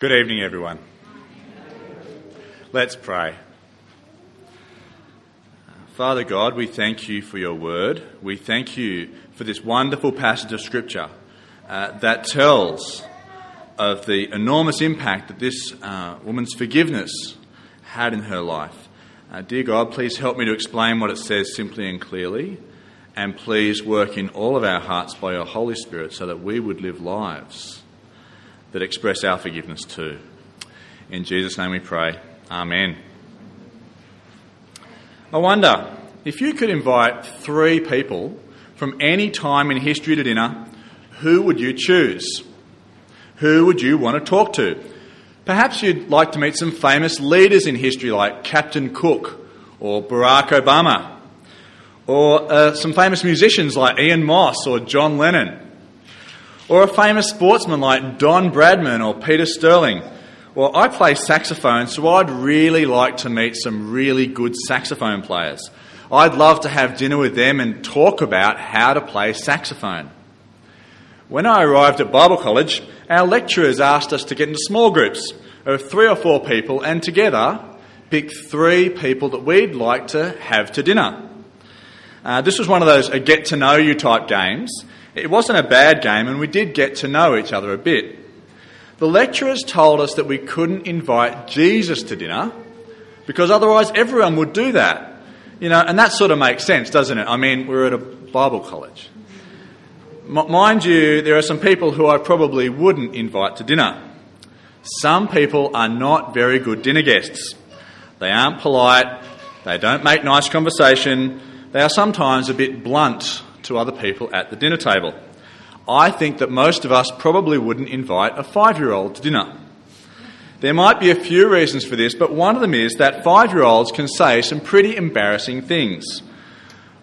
Good evening, everyone. Let's pray. Father God, we thank you for your word. We thank you for this wonderful passage of Scripture uh, that tells of the enormous impact that this uh, woman's forgiveness had in her life. Uh, dear God, please help me to explain what it says simply and clearly, and please work in all of our hearts by your Holy Spirit so that we would live lives that express our forgiveness too. In Jesus' name we pray. Amen. I wonder if you could invite three people from any time in history to dinner, who would you choose? Who would you want to talk to? Perhaps you'd like to meet some famous leaders in history like Captain Cook or Barack Obama, or uh, some famous musicians like Ian Moss or John Lennon or a famous sportsman like Don Bradman or Peter Sterling. Well, I play saxophone, so I'd really like to meet some really good saxophone players. I'd love to have dinner with them and talk about how to play saxophone. When I arrived at Bible college, our lecturers asked us to get into small groups of three or four people and together pick three people that we'd like to have to dinner. Uh, this was one of those get to know you type games, it wasn't a bad game, and we did get to know each other a bit. The lecturers told us that we couldn't invite Jesus to dinner because otherwise everyone would do that. You know, and that sort of makes sense, doesn't it? I mean, we're at a Bible college. M- mind you, there are some people who I probably wouldn't invite to dinner. Some people are not very good dinner guests. They aren't polite, they don't make nice conversation, they are sometimes a bit blunt to other people at the dinner table. I think that most of us probably wouldn't invite a five year old to dinner. There might be a few reasons for this, but one of them is that five year olds can say some pretty embarrassing things.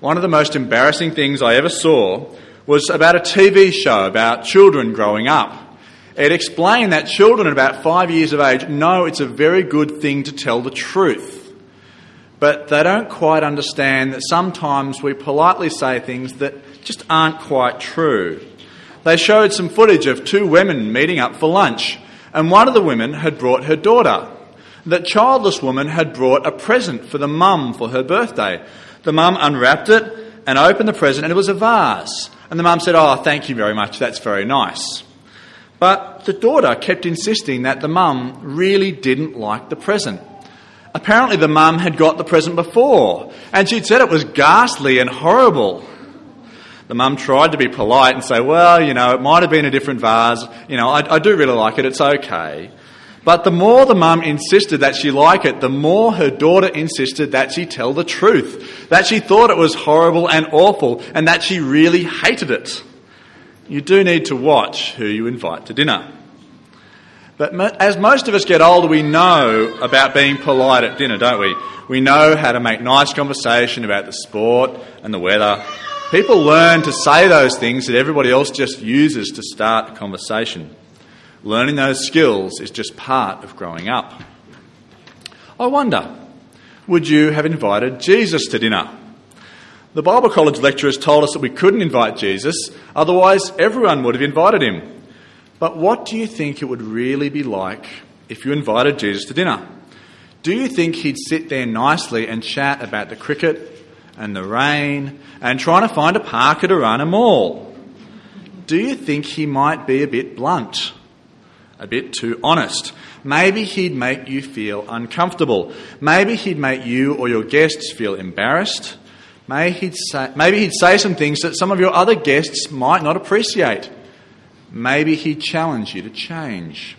One of the most embarrassing things I ever saw was about a TV show about children growing up. It explained that children at about five years of age know it's a very good thing to tell the truth but they don't quite understand that sometimes we politely say things that just aren't quite true. They showed some footage of two women meeting up for lunch, and one of the women had brought her daughter. That childless woman had brought a present for the mum for her birthday. The mum unwrapped it and opened the present, and it was a vase. And the mum said, Oh, thank you very much, that's very nice. But the daughter kept insisting that the mum really didn't like the present. Apparently, the mum had got the present before, and she'd said it was ghastly and horrible. The mum tried to be polite and say, Well, you know, it might have been a different vase. You know, I, I do really like it, it's okay. But the more the mum insisted that she like it, the more her daughter insisted that she tell the truth. That she thought it was horrible and awful, and that she really hated it. You do need to watch who you invite to dinner. But as most of us get older, we know about being polite at dinner, don't we? We know how to make nice conversation about the sport and the weather. People learn to say those things that everybody else just uses to start a conversation. Learning those skills is just part of growing up. I wonder, would you have invited Jesus to dinner? The Bible college lecturers told us that we couldn't invite Jesus, otherwise, everyone would have invited him. But what do you think it would really be like if you invited Jesus to dinner? Do you think he'd sit there nicely and chat about the cricket and the rain and trying to find a park at a mall? Do you think he might be a bit blunt? A bit too honest? Maybe he'd make you feel uncomfortable. Maybe he'd make you or your guests feel embarrassed. Maybe he'd say, maybe he'd say some things that some of your other guests might not appreciate. Maybe he'd challenge you to change.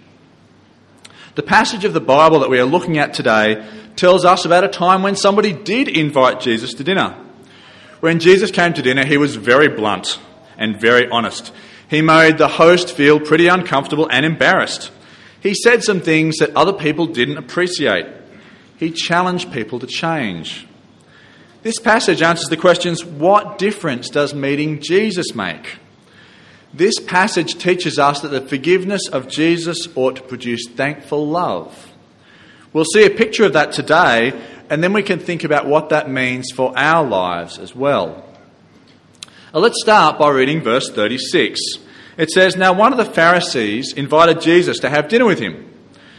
The passage of the Bible that we are looking at today tells us about a time when somebody did invite Jesus to dinner. When Jesus came to dinner, he was very blunt and very honest. He made the host feel pretty uncomfortable and embarrassed. He said some things that other people didn't appreciate. He challenged people to change. This passage answers the questions what difference does meeting Jesus make? This passage teaches us that the forgiveness of Jesus ought to produce thankful love. We'll see a picture of that today, and then we can think about what that means for our lives as well. Now, let's start by reading verse 36. It says, Now one of the Pharisees invited Jesus to have dinner with him.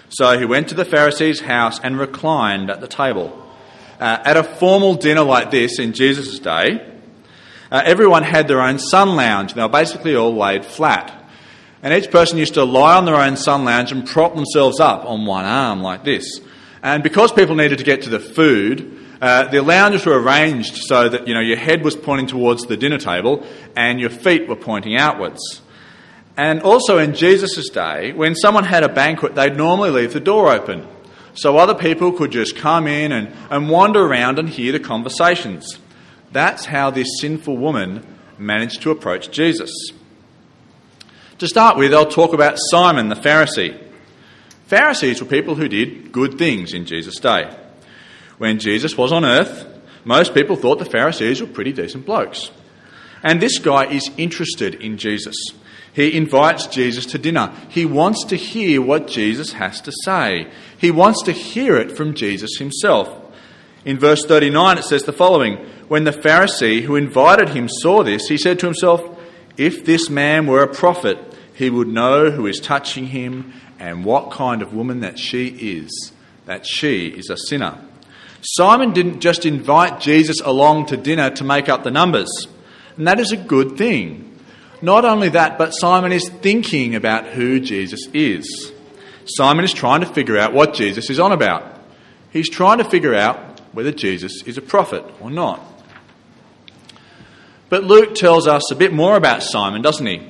So he went to the Pharisee's house and reclined at the table. Uh, at a formal dinner like this in Jesus' day, uh, everyone had their own sun lounge. They were basically all laid flat. And each person used to lie on their own sun lounge and prop themselves up on one arm like this. And because people needed to get to the food, uh, the lounges were arranged so that you know your head was pointing towards the dinner table and your feet were pointing outwards. And also in Jesus' day, when someone had a banquet, they'd normally leave the door open so other people could just come in and, and wander around and hear the conversations. That's how this sinful woman managed to approach Jesus. To start with, I'll talk about Simon the Pharisee. Pharisees were people who did good things in Jesus' day. When Jesus was on earth, most people thought the Pharisees were pretty decent blokes. And this guy is interested in Jesus. He invites Jesus to dinner. He wants to hear what Jesus has to say. He wants to hear it from Jesus himself. In verse 39, it says the following When the Pharisee who invited him saw this, he said to himself, If this man were a prophet, he would know who is touching him and what kind of woman that she is, that she is a sinner. Simon didn't just invite Jesus along to dinner to make up the numbers, and that is a good thing. Not only that, but Simon is thinking about who Jesus is. Simon is trying to figure out what Jesus is on about. He's trying to figure out whether Jesus is a prophet or not. But Luke tells us a bit more about Simon, doesn't he?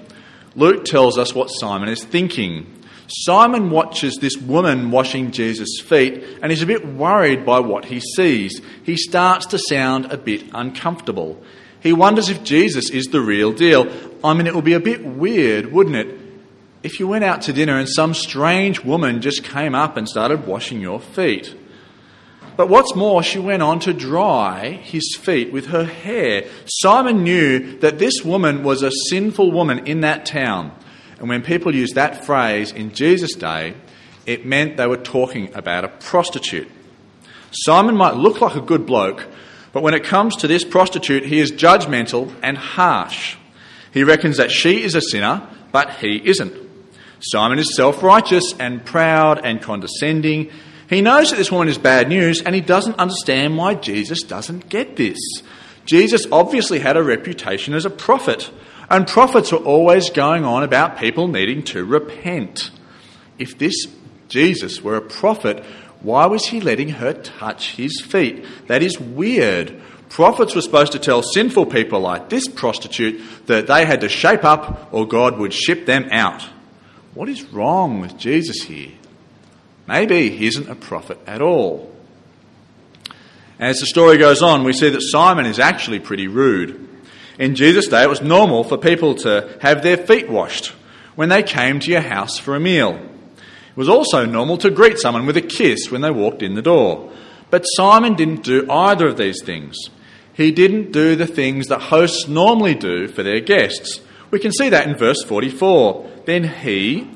Luke tells us what Simon is thinking. Simon watches this woman washing Jesus' feet and is a bit worried by what he sees. He starts to sound a bit uncomfortable. He wonders if Jesus is the real deal. I mean, it would be a bit weird, wouldn't it, if you went out to dinner and some strange woman just came up and started washing your feet. But what's more, she went on to dry his feet with her hair. Simon knew that this woman was a sinful woman in that town. And when people used that phrase in Jesus' day, it meant they were talking about a prostitute. Simon might look like a good bloke, but when it comes to this prostitute, he is judgmental and harsh. He reckons that she is a sinner, but he isn't. Simon is self righteous and proud and condescending. He knows that this woman is bad news and he doesn't understand why Jesus doesn't get this. Jesus obviously had a reputation as a prophet, and prophets were always going on about people needing to repent. If this Jesus were a prophet, why was he letting her touch his feet? That is weird. Prophets were supposed to tell sinful people like this prostitute that they had to shape up or God would ship them out. What is wrong with Jesus here? Maybe he isn't a prophet at all. As the story goes on, we see that Simon is actually pretty rude. In Jesus' day, it was normal for people to have their feet washed when they came to your house for a meal. It was also normal to greet someone with a kiss when they walked in the door. But Simon didn't do either of these things. He didn't do the things that hosts normally do for their guests. We can see that in verse 44. Then he,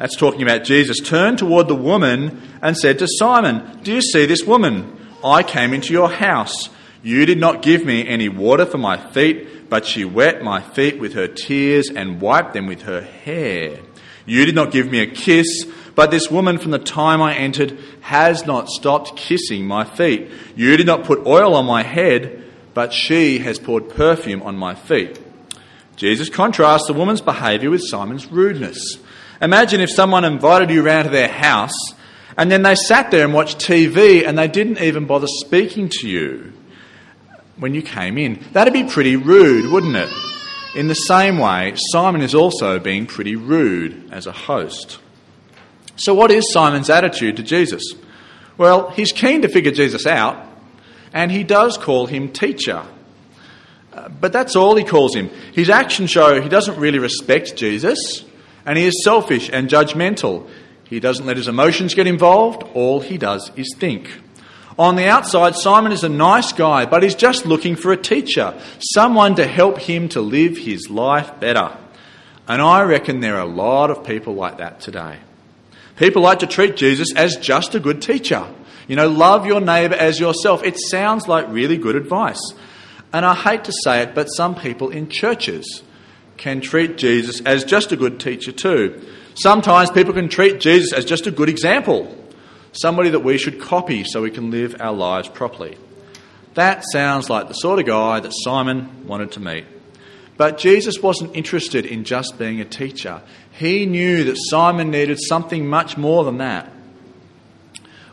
that's talking about Jesus, turned toward the woman and said to Simon, Do you see this woman? I came into your house. You did not give me any water for my feet, but she wet my feet with her tears and wiped them with her hair. You did not give me a kiss, but this woman from the time I entered has not stopped kissing my feet. You did not put oil on my head, but she has poured perfume on my feet. Jesus contrasts the woman's behaviour with Simon's rudeness. Imagine if someone invited you around to their house and then they sat there and watched TV and they didn't even bother speaking to you when you came in. That'd be pretty rude, wouldn't it? In the same way, Simon is also being pretty rude as a host. So, what is Simon's attitude to Jesus? Well, he's keen to figure Jesus out, and he does call him teacher. Uh, but that's all he calls him. His actions show he doesn't really respect Jesus, and he is selfish and judgmental. He doesn't let his emotions get involved, all he does is think. On the outside, Simon is a nice guy, but he's just looking for a teacher, someone to help him to live his life better. And I reckon there are a lot of people like that today. People like to treat Jesus as just a good teacher. You know, love your neighbour as yourself. It sounds like really good advice. And I hate to say it, but some people in churches can treat Jesus as just a good teacher too. Sometimes people can treat Jesus as just a good example, somebody that we should copy so we can live our lives properly. That sounds like the sort of guy that Simon wanted to meet. But Jesus wasn't interested in just being a teacher. He knew that Simon needed something much more than that.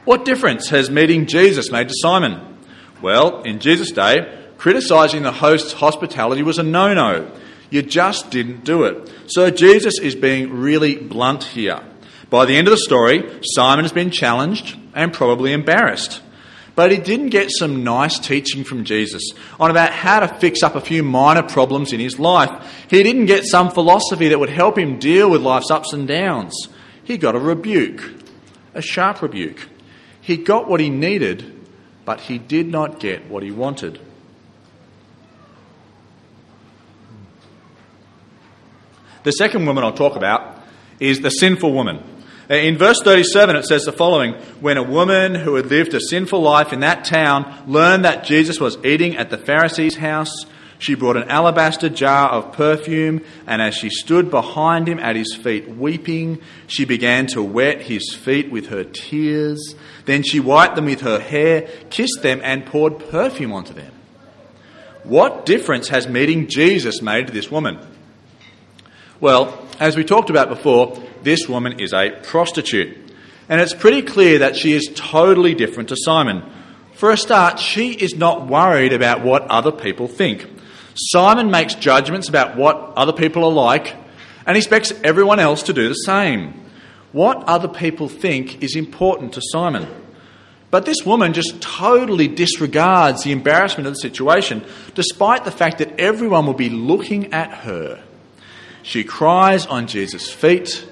What difference has meeting Jesus made to Simon? Well, in Jesus' day, criticising the host's hospitality was a no no. You just didn't do it. So Jesus is being really blunt here. By the end of the story, Simon has been challenged and probably embarrassed. But he didn't get some nice teaching from Jesus on about how to fix up a few minor problems in his life. He didn't get some philosophy that would help him deal with life's ups and downs. He got a rebuke, a sharp rebuke. He got what he needed, but he did not get what he wanted. The second woman I'll talk about is the sinful woman. Uh, in verse 37, it says the following When a woman who had lived a sinful life in that town learned that Jesus was eating at the Pharisee's house, she brought an alabaster jar of perfume, and as she stood behind him at his feet weeping, she began to wet his feet with her tears. Then she wiped them with her hair, kissed them, and poured perfume onto them. What difference has meeting Jesus made to this woman? Well, as we talked about before, this woman is a prostitute. And it's pretty clear that she is totally different to Simon. For a start, she is not worried about what other people think. Simon makes judgments about what other people are like and expects everyone else to do the same. What other people think is important to Simon. But this woman just totally disregards the embarrassment of the situation, despite the fact that everyone will be looking at her. She cries on Jesus' feet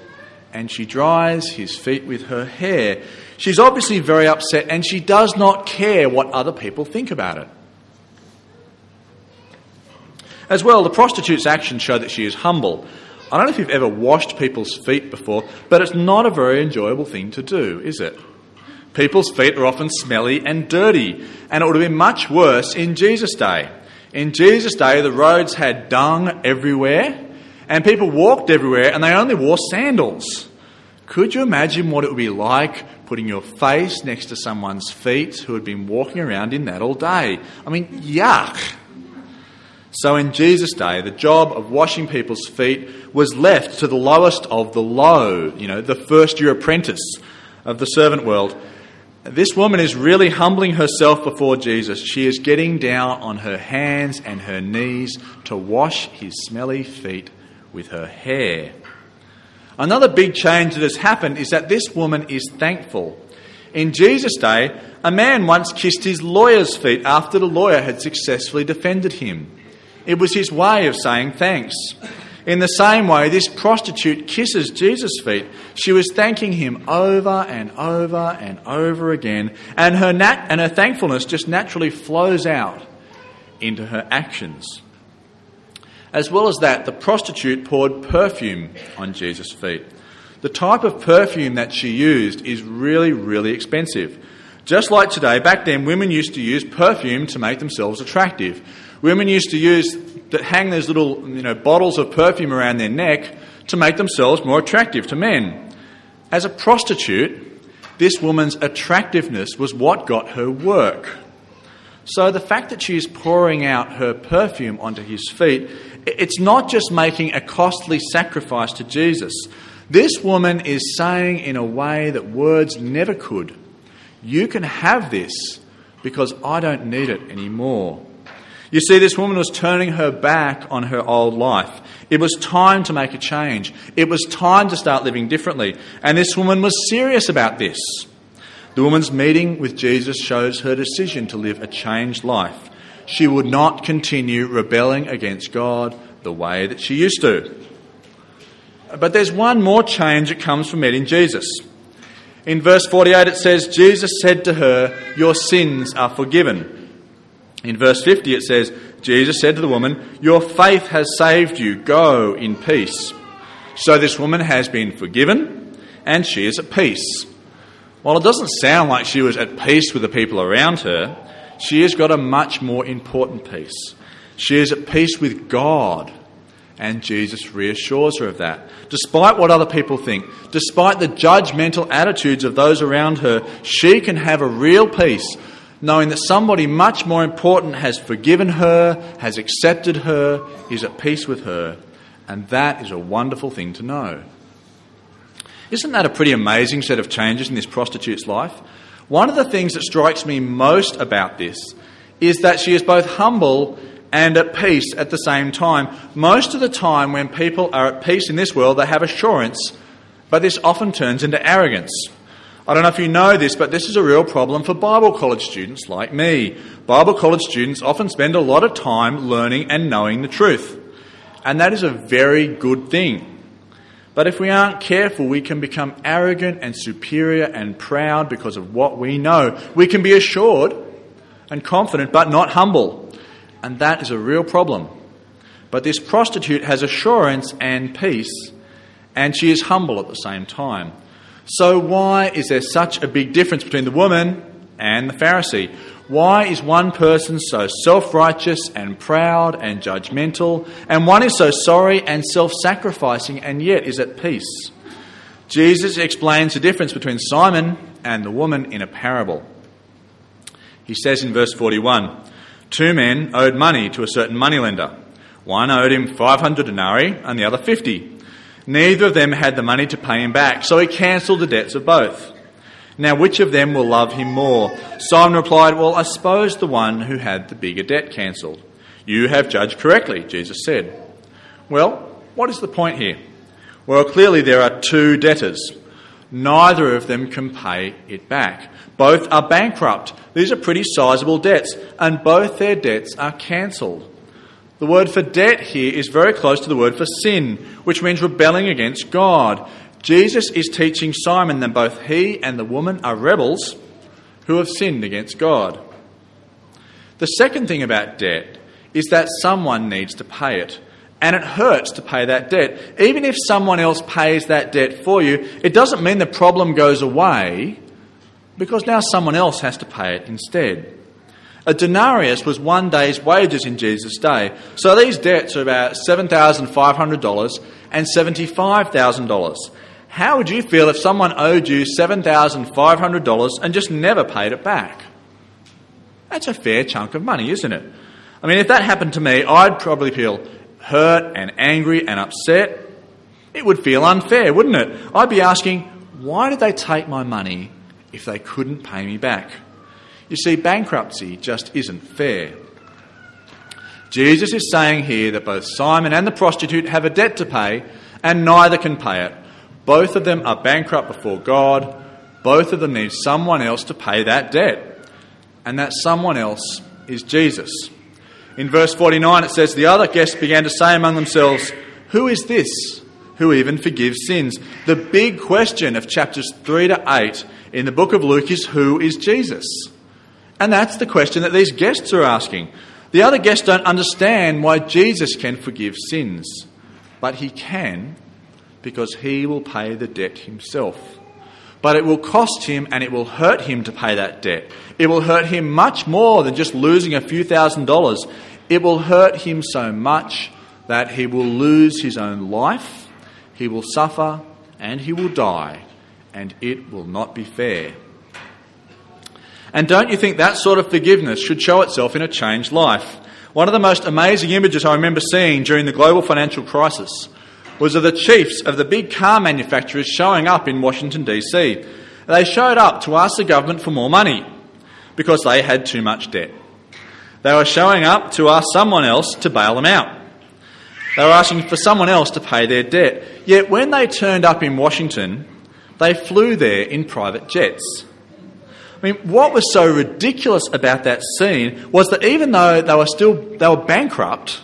and she dries his feet with her hair. She's obviously very upset and she does not care what other people think about it. As well, the prostitute's actions show that she is humble. I don't know if you've ever washed people's feet before, but it's not a very enjoyable thing to do, is it? People's feet are often smelly and dirty, and it would have been much worse in Jesus' day. In Jesus' day, the roads had dung everywhere, and people walked everywhere and they only wore sandals. Could you imagine what it would be like putting your face next to someone's feet who had been walking around in that all day? I mean, yuck. So in Jesus' day, the job of washing people's feet was left to the lowest of the low, you know, the first year apprentice of the servant world. This woman is really humbling herself before Jesus. She is getting down on her hands and her knees to wash his smelly feet with her hair. Another big change that has happened is that this woman is thankful. In Jesus' day, a man once kissed his lawyer's feet after the lawyer had successfully defended him. It was his way of saying thanks. In the same way, this prostitute kisses Jesus' feet. She was thanking him over and over and over again, and her, nat- and her thankfulness just naturally flows out into her actions. As well as that, the prostitute poured perfume on Jesus' feet. The type of perfume that she used is really, really expensive. Just like today, back then, women used to use perfume to make themselves attractive. Women used to use that hang those little you know, bottles of perfume around their neck to make themselves more attractive to men. As a prostitute, this woman's attractiveness was what got her work. So the fact that she is pouring out her perfume onto his feet it's not just making a costly sacrifice to Jesus. This woman is saying in a way that words never could You can have this because I don't need it anymore. You see, this woman was turning her back on her old life. It was time to make a change. It was time to start living differently. And this woman was serious about this. The woman's meeting with Jesus shows her decision to live a changed life she would not continue rebelling against God the way that she used to. But there's one more change that comes from meeting Jesus. In verse 48, it says, Jesus said to her, Your sins are forgiven. In verse 50, it says, Jesus said to the woman, Your faith has saved you. Go in peace. So this woman has been forgiven and she is at peace. While it doesn't sound like she was at peace with the people around her, she has got a much more important peace. She is at peace with God And Jesus reassures her of that. Despite what other people think, despite the judgmental attitudes of those around her, she can have a real peace knowing that somebody much more important has forgiven her, has accepted her, is at peace with her. And that is a wonderful thing to know. Isn't that a pretty amazing set of changes in this prostitute's life? One of the things that strikes me most about this is that she is both humble and at peace at the same time. Most of the time, when people are at peace in this world, they have assurance, but this often turns into arrogance. I don't know if you know this, but this is a real problem for Bible college students like me. Bible college students often spend a lot of time learning and knowing the truth. And that is a very good thing. But if we aren't careful, we can become arrogant and superior and proud because of what we know. We can be assured and confident, but not humble. And that is a real problem. But this prostitute has assurance and peace, and she is humble at the same time. So, why is there such a big difference between the woman and the Pharisee? Why is one person so self righteous and proud and judgmental, and one is so sorry and self sacrificing and yet is at peace? Jesus explains the difference between Simon and the woman in a parable. He says in verse 41 Two men owed money to a certain moneylender. One owed him 500 denarii and the other 50. Neither of them had the money to pay him back, so he cancelled the debts of both. Now, which of them will love him more? Simon replied, Well, I suppose the one who had the bigger debt cancelled. You have judged correctly, Jesus said. Well, what is the point here? Well, clearly there are two debtors. Neither of them can pay it back. Both are bankrupt. These are pretty sizable debts, and both their debts are cancelled. The word for debt here is very close to the word for sin, which means rebelling against God. Jesus is teaching Simon that both he and the woman are rebels who have sinned against God. The second thing about debt is that someone needs to pay it. And it hurts to pay that debt. Even if someone else pays that debt for you, it doesn't mean the problem goes away because now someone else has to pay it instead. A denarius was one day's wages in Jesus' day. So these debts are about $7,500 and $75,000. How would you feel if someone owed you $7,500 and just never paid it back? That's a fair chunk of money, isn't it? I mean, if that happened to me, I'd probably feel hurt and angry and upset. It would feel unfair, wouldn't it? I'd be asking, why did they take my money if they couldn't pay me back? You see, bankruptcy just isn't fair. Jesus is saying here that both Simon and the prostitute have a debt to pay, and neither can pay it. Both of them are bankrupt before God. Both of them need someone else to pay that debt. And that someone else is Jesus. In verse 49, it says, The other guests began to say among themselves, Who is this who even forgives sins? The big question of chapters 3 to 8 in the book of Luke is, Who is Jesus? And that's the question that these guests are asking. The other guests don't understand why Jesus can forgive sins, but he can because he will pay the debt himself. But it will cost him and it will hurt him to pay that debt. It will hurt him much more than just losing a few thousand dollars. It will hurt him so much that he will lose his own life, he will suffer, and he will die, and it will not be fair. And don't you think that sort of forgiveness should show itself in a changed life? One of the most amazing images I remember seeing during the global financial crisis was of the chiefs of the big car manufacturers showing up in Washington, D.C. They showed up to ask the government for more money because they had too much debt. They were showing up to ask someone else to bail them out. They were asking for someone else to pay their debt. Yet when they turned up in Washington, they flew there in private jets. I mean, what was so ridiculous about that scene was that even though they were still they were bankrupt,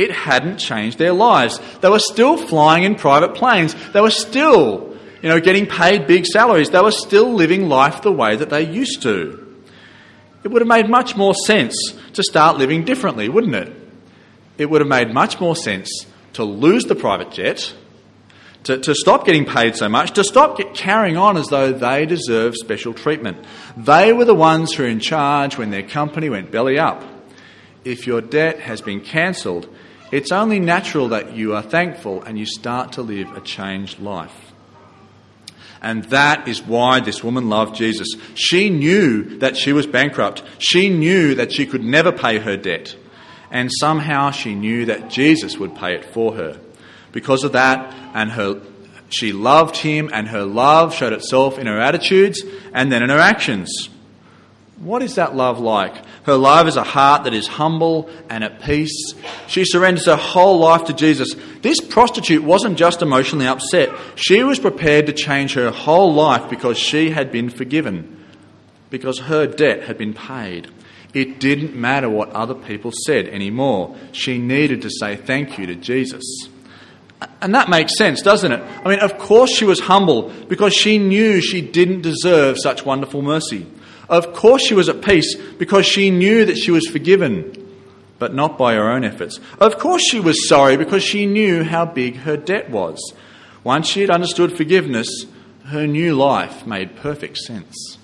it hadn't changed their lives. They were still flying in private planes. They were still, you know, getting paid big salaries. They were still living life the way that they used to. It would have made much more sense to start living differently, wouldn't it? It would have made much more sense to lose the private jet, to, to stop getting paid so much, to stop get, carrying on as though they deserve special treatment. They were the ones who were in charge when their company went belly up. If your debt has been cancelled, It's only natural that you are thankful and you start to live a changed life. And that is why this woman loved Jesus. She knew that she was bankrupt. She knew that she could never pay her debt. And somehow she knew that Jesus would pay it for her. Because of that, and her, she loved him, and her love showed itself in her attitudes and then in her actions. What is that love like? Her love is a heart that is humble and at peace. She surrenders her whole life to Jesus. This prostitute wasn't just emotionally upset, she was prepared to change her whole life because she had been forgiven, because her debt had been paid. It didn't matter what other people said anymore. She needed to say thank you to Jesus. And that makes sense, doesn't it? I mean, of course she was humble because she knew she didn't deserve such wonderful mercy. Of course, she was at peace because she knew that she was forgiven, but not by her own efforts. Of course, she was sorry because she knew how big her debt was. Once she had understood forgiveness, her new life made perfect sense.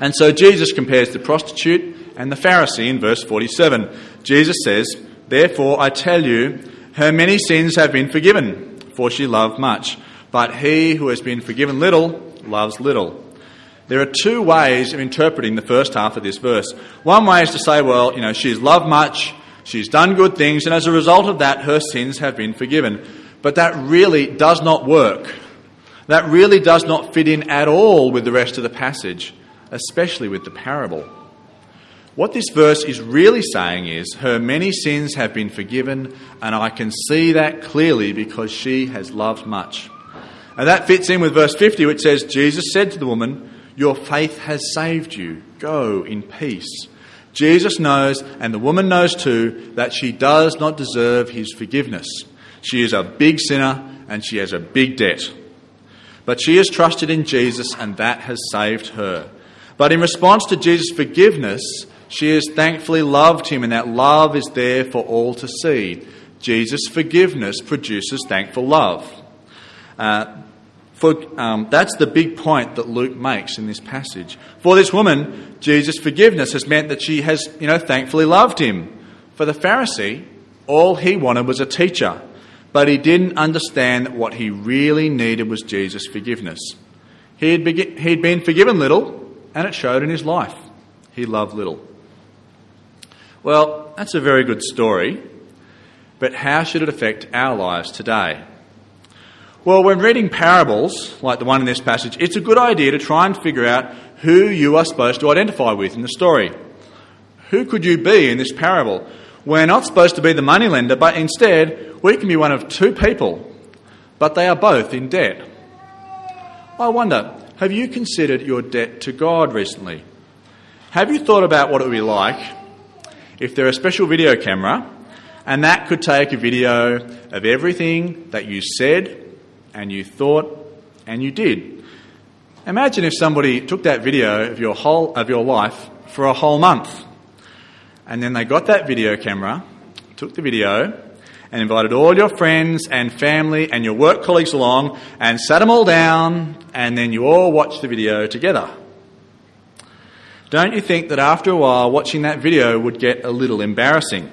And so Jesus compares the prostitute and the Pharisee in verse 47. Jesus says, Therefore, I tell you, her many sins have been forgiven, for she loved much. But he who has been forgiven little loves little. There are two ways of interpreting the first half of this verse. One way is to say, well, you know, she's loved much, she's done good things, and as a result of that, her sins have been forgiven. But that really does not work. That really does not fit in at all with the rest of the passage, especially with the parable. What this verse is really saying is, her many sins have been forgiven, and I can see that clearly because she has loved much. And that fits in with verse 50, which says, Jesus said to the woman, your faith has saved you. Go in peace. Jesus knows, and the woman knows too, that she does not deserve his forgiveness. She is a big sinner and she has a big debt. But she has trusted in Jesus and that has saved her. But in response to Jesus' forgiveness, she has thankfully loved him and that love is there for all to see. Jesus' forgiveness produces thankful love. Uh, for, um, that's the big point that Luke makes in this passage. For this woman, Jesus' forgiveness has meant that she has, you know, thankfully loved him. For the Pharisee, all he wanted was a teacher, but he didn't understand that what he really needed was Jesus' forgiveness. He had he'd been forgiven little, and it showed in his life. He loved little. Well, that's a very good story, but how should it affect our lives today? Well, when reading parables, like the one in this passage, it's a good idea to try and figure out who you are supposed to identify with in the story. Who could you be in this parable? We're not supposed to be the moneylender, but instead we can be one of two people, but they are both in debt. I wonder, have you considered your debt to God recently? Have you thought about what it would be like if there were a special video camera and that could take a video of everything that you said and you thought and you did. Imagine if somebody took that video of your whole of your life for a whole month. And then they got that video camera, took the video, and invited all your friends and family and your work colleagues along and sat them all down and then you all watched the video together. Don't you think that after a while watching that video would get a little embarrassing?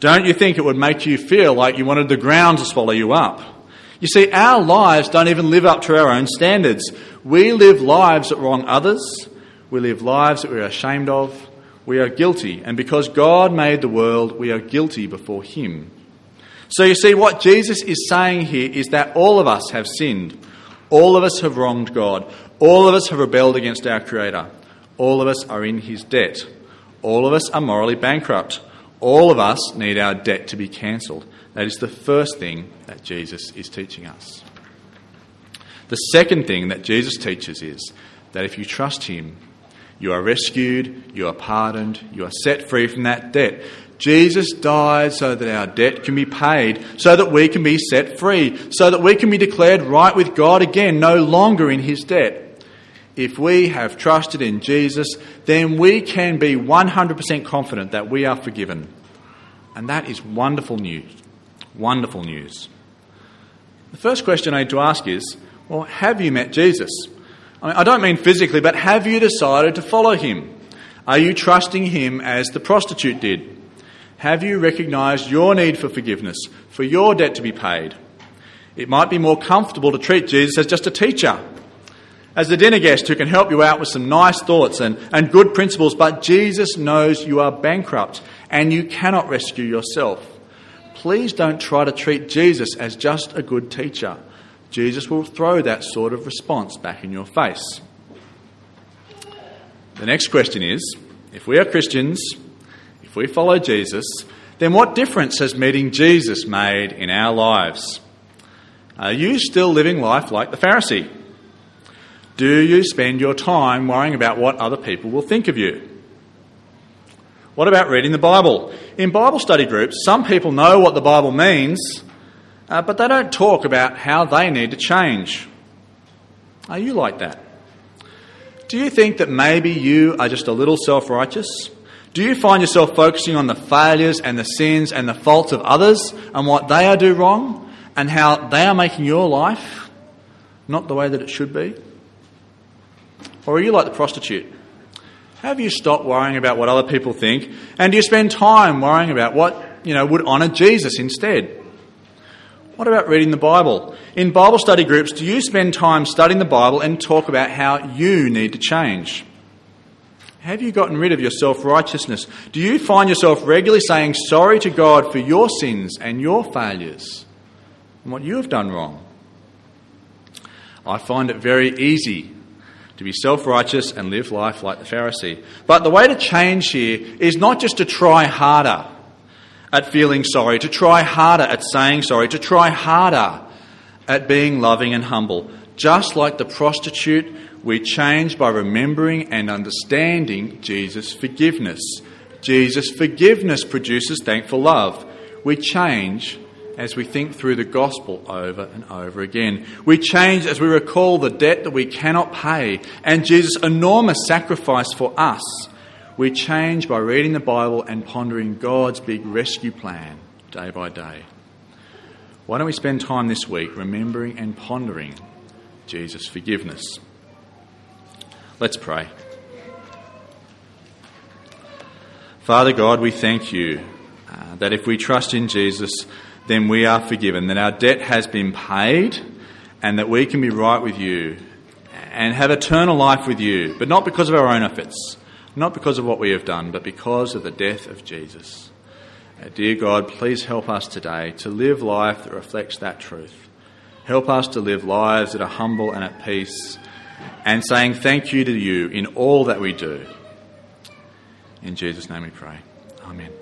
Don't you think it would make you feel like you wanted the ground to swallow you up? You see, our lives don't even live up to our own standards. We live lives that wrong others. We live lives that we are ashamed of. We are guilty. And because God made the world, we are guilty before Him. So you see, what Jesus is saying here is that all of us have sinned. All of us have wronged God. All of us have rebelled against our Creator. All of us are in His debt. All of us are morally bankrupt. All of us need our debt to be cancelled. That is the first thing that Jesus is teaching us. The second thing that Jesus teaches is that if you trust Him, you are rescued, you are pardoned, you are set free from that debt. Jesus died so that our debt can be paid, so that we can be set free, so that we can be declared right with God again, no longer in His debt. If we have trusted in Jesus, then we can be 100% confident that we are forgiven. And that is wonderful news. Wonderful news. The first question I need to ask is well, have you met Jesus? I, mean, I don't mean physically, but have you decided to follow him? Are you trusting him as the prostitute did? Have you recognized your need for forgiveness, for your debt to be paid? It might be more comfortable to treat Jesus as just a teacher, as a dinner guest who can help you out with some nice thoughts and, and good principles, but Jesus knows you are bankrupt and you cannot rescue yourself. Please don't try to treat Jesus as just a good teacher. Jesus will throw that sort of response back in your face. The next question is if we are Christians, if we follow Jesus, then what difference has meeting Jesus made in our lives? Are you still living life like the Pharisee? Do you spend your time worrying about what other people will think of you? What about reading the Bible? In Bible study groups, some people know what the Bible means, uh, but they don't talk about how they need to change. Are you like that? Do you think that maybe you are just a little self righteous? Do you find yourself focusing on the failures and the sins and the faults of others and what they are do wrong and how they are making your life not the way that it should be? Or are you like the prostitute? Have you stopped worrying about what other people think? And do you spend time worrying about what, you know, would honour Jesus instead? What about reading the Bible? In Bible study groups, do you spend time studying the Bible and talk about how you need to change? Have you gotten rid of your self righteousness? Do you find yourself regularly saying sorry to God for your sins and your failures and what you have done wrong? I find it very easy to be self righteous and live life like the Pharisee. But the way to change here is not just to try harder at feeling sorry, to try harder at saying sorry, to try harder at being loving and humble. Just like the prostitute, we change by remembering and understanding Jesus' forgiveness. Jesus' forgiveness produces thankful love. We change as we think through the gospel over and over again. We change as we recall the debt that we cannot pay and Jesus' enormous sacrifice for us. We change by reading the Bible and pondering God's big rescue plan day by day. Why don't we spend time this week remembering and pondering Jesus' forgiveness? Let's pray. Father God, we thank you uh, that if we trust in Jesus, then we are forgiven, that our debt has been paid, and that we can be right with you and have eternal life with you, but not because of our own efforts, not because of what we have done, but because of the death of Jesus. Uh, dear God, please help us today to live life that reflects that truth. Help us to live lives that are humble and at peace and saying thank you to you in all that we do. In Jesus' name we pray. Amen.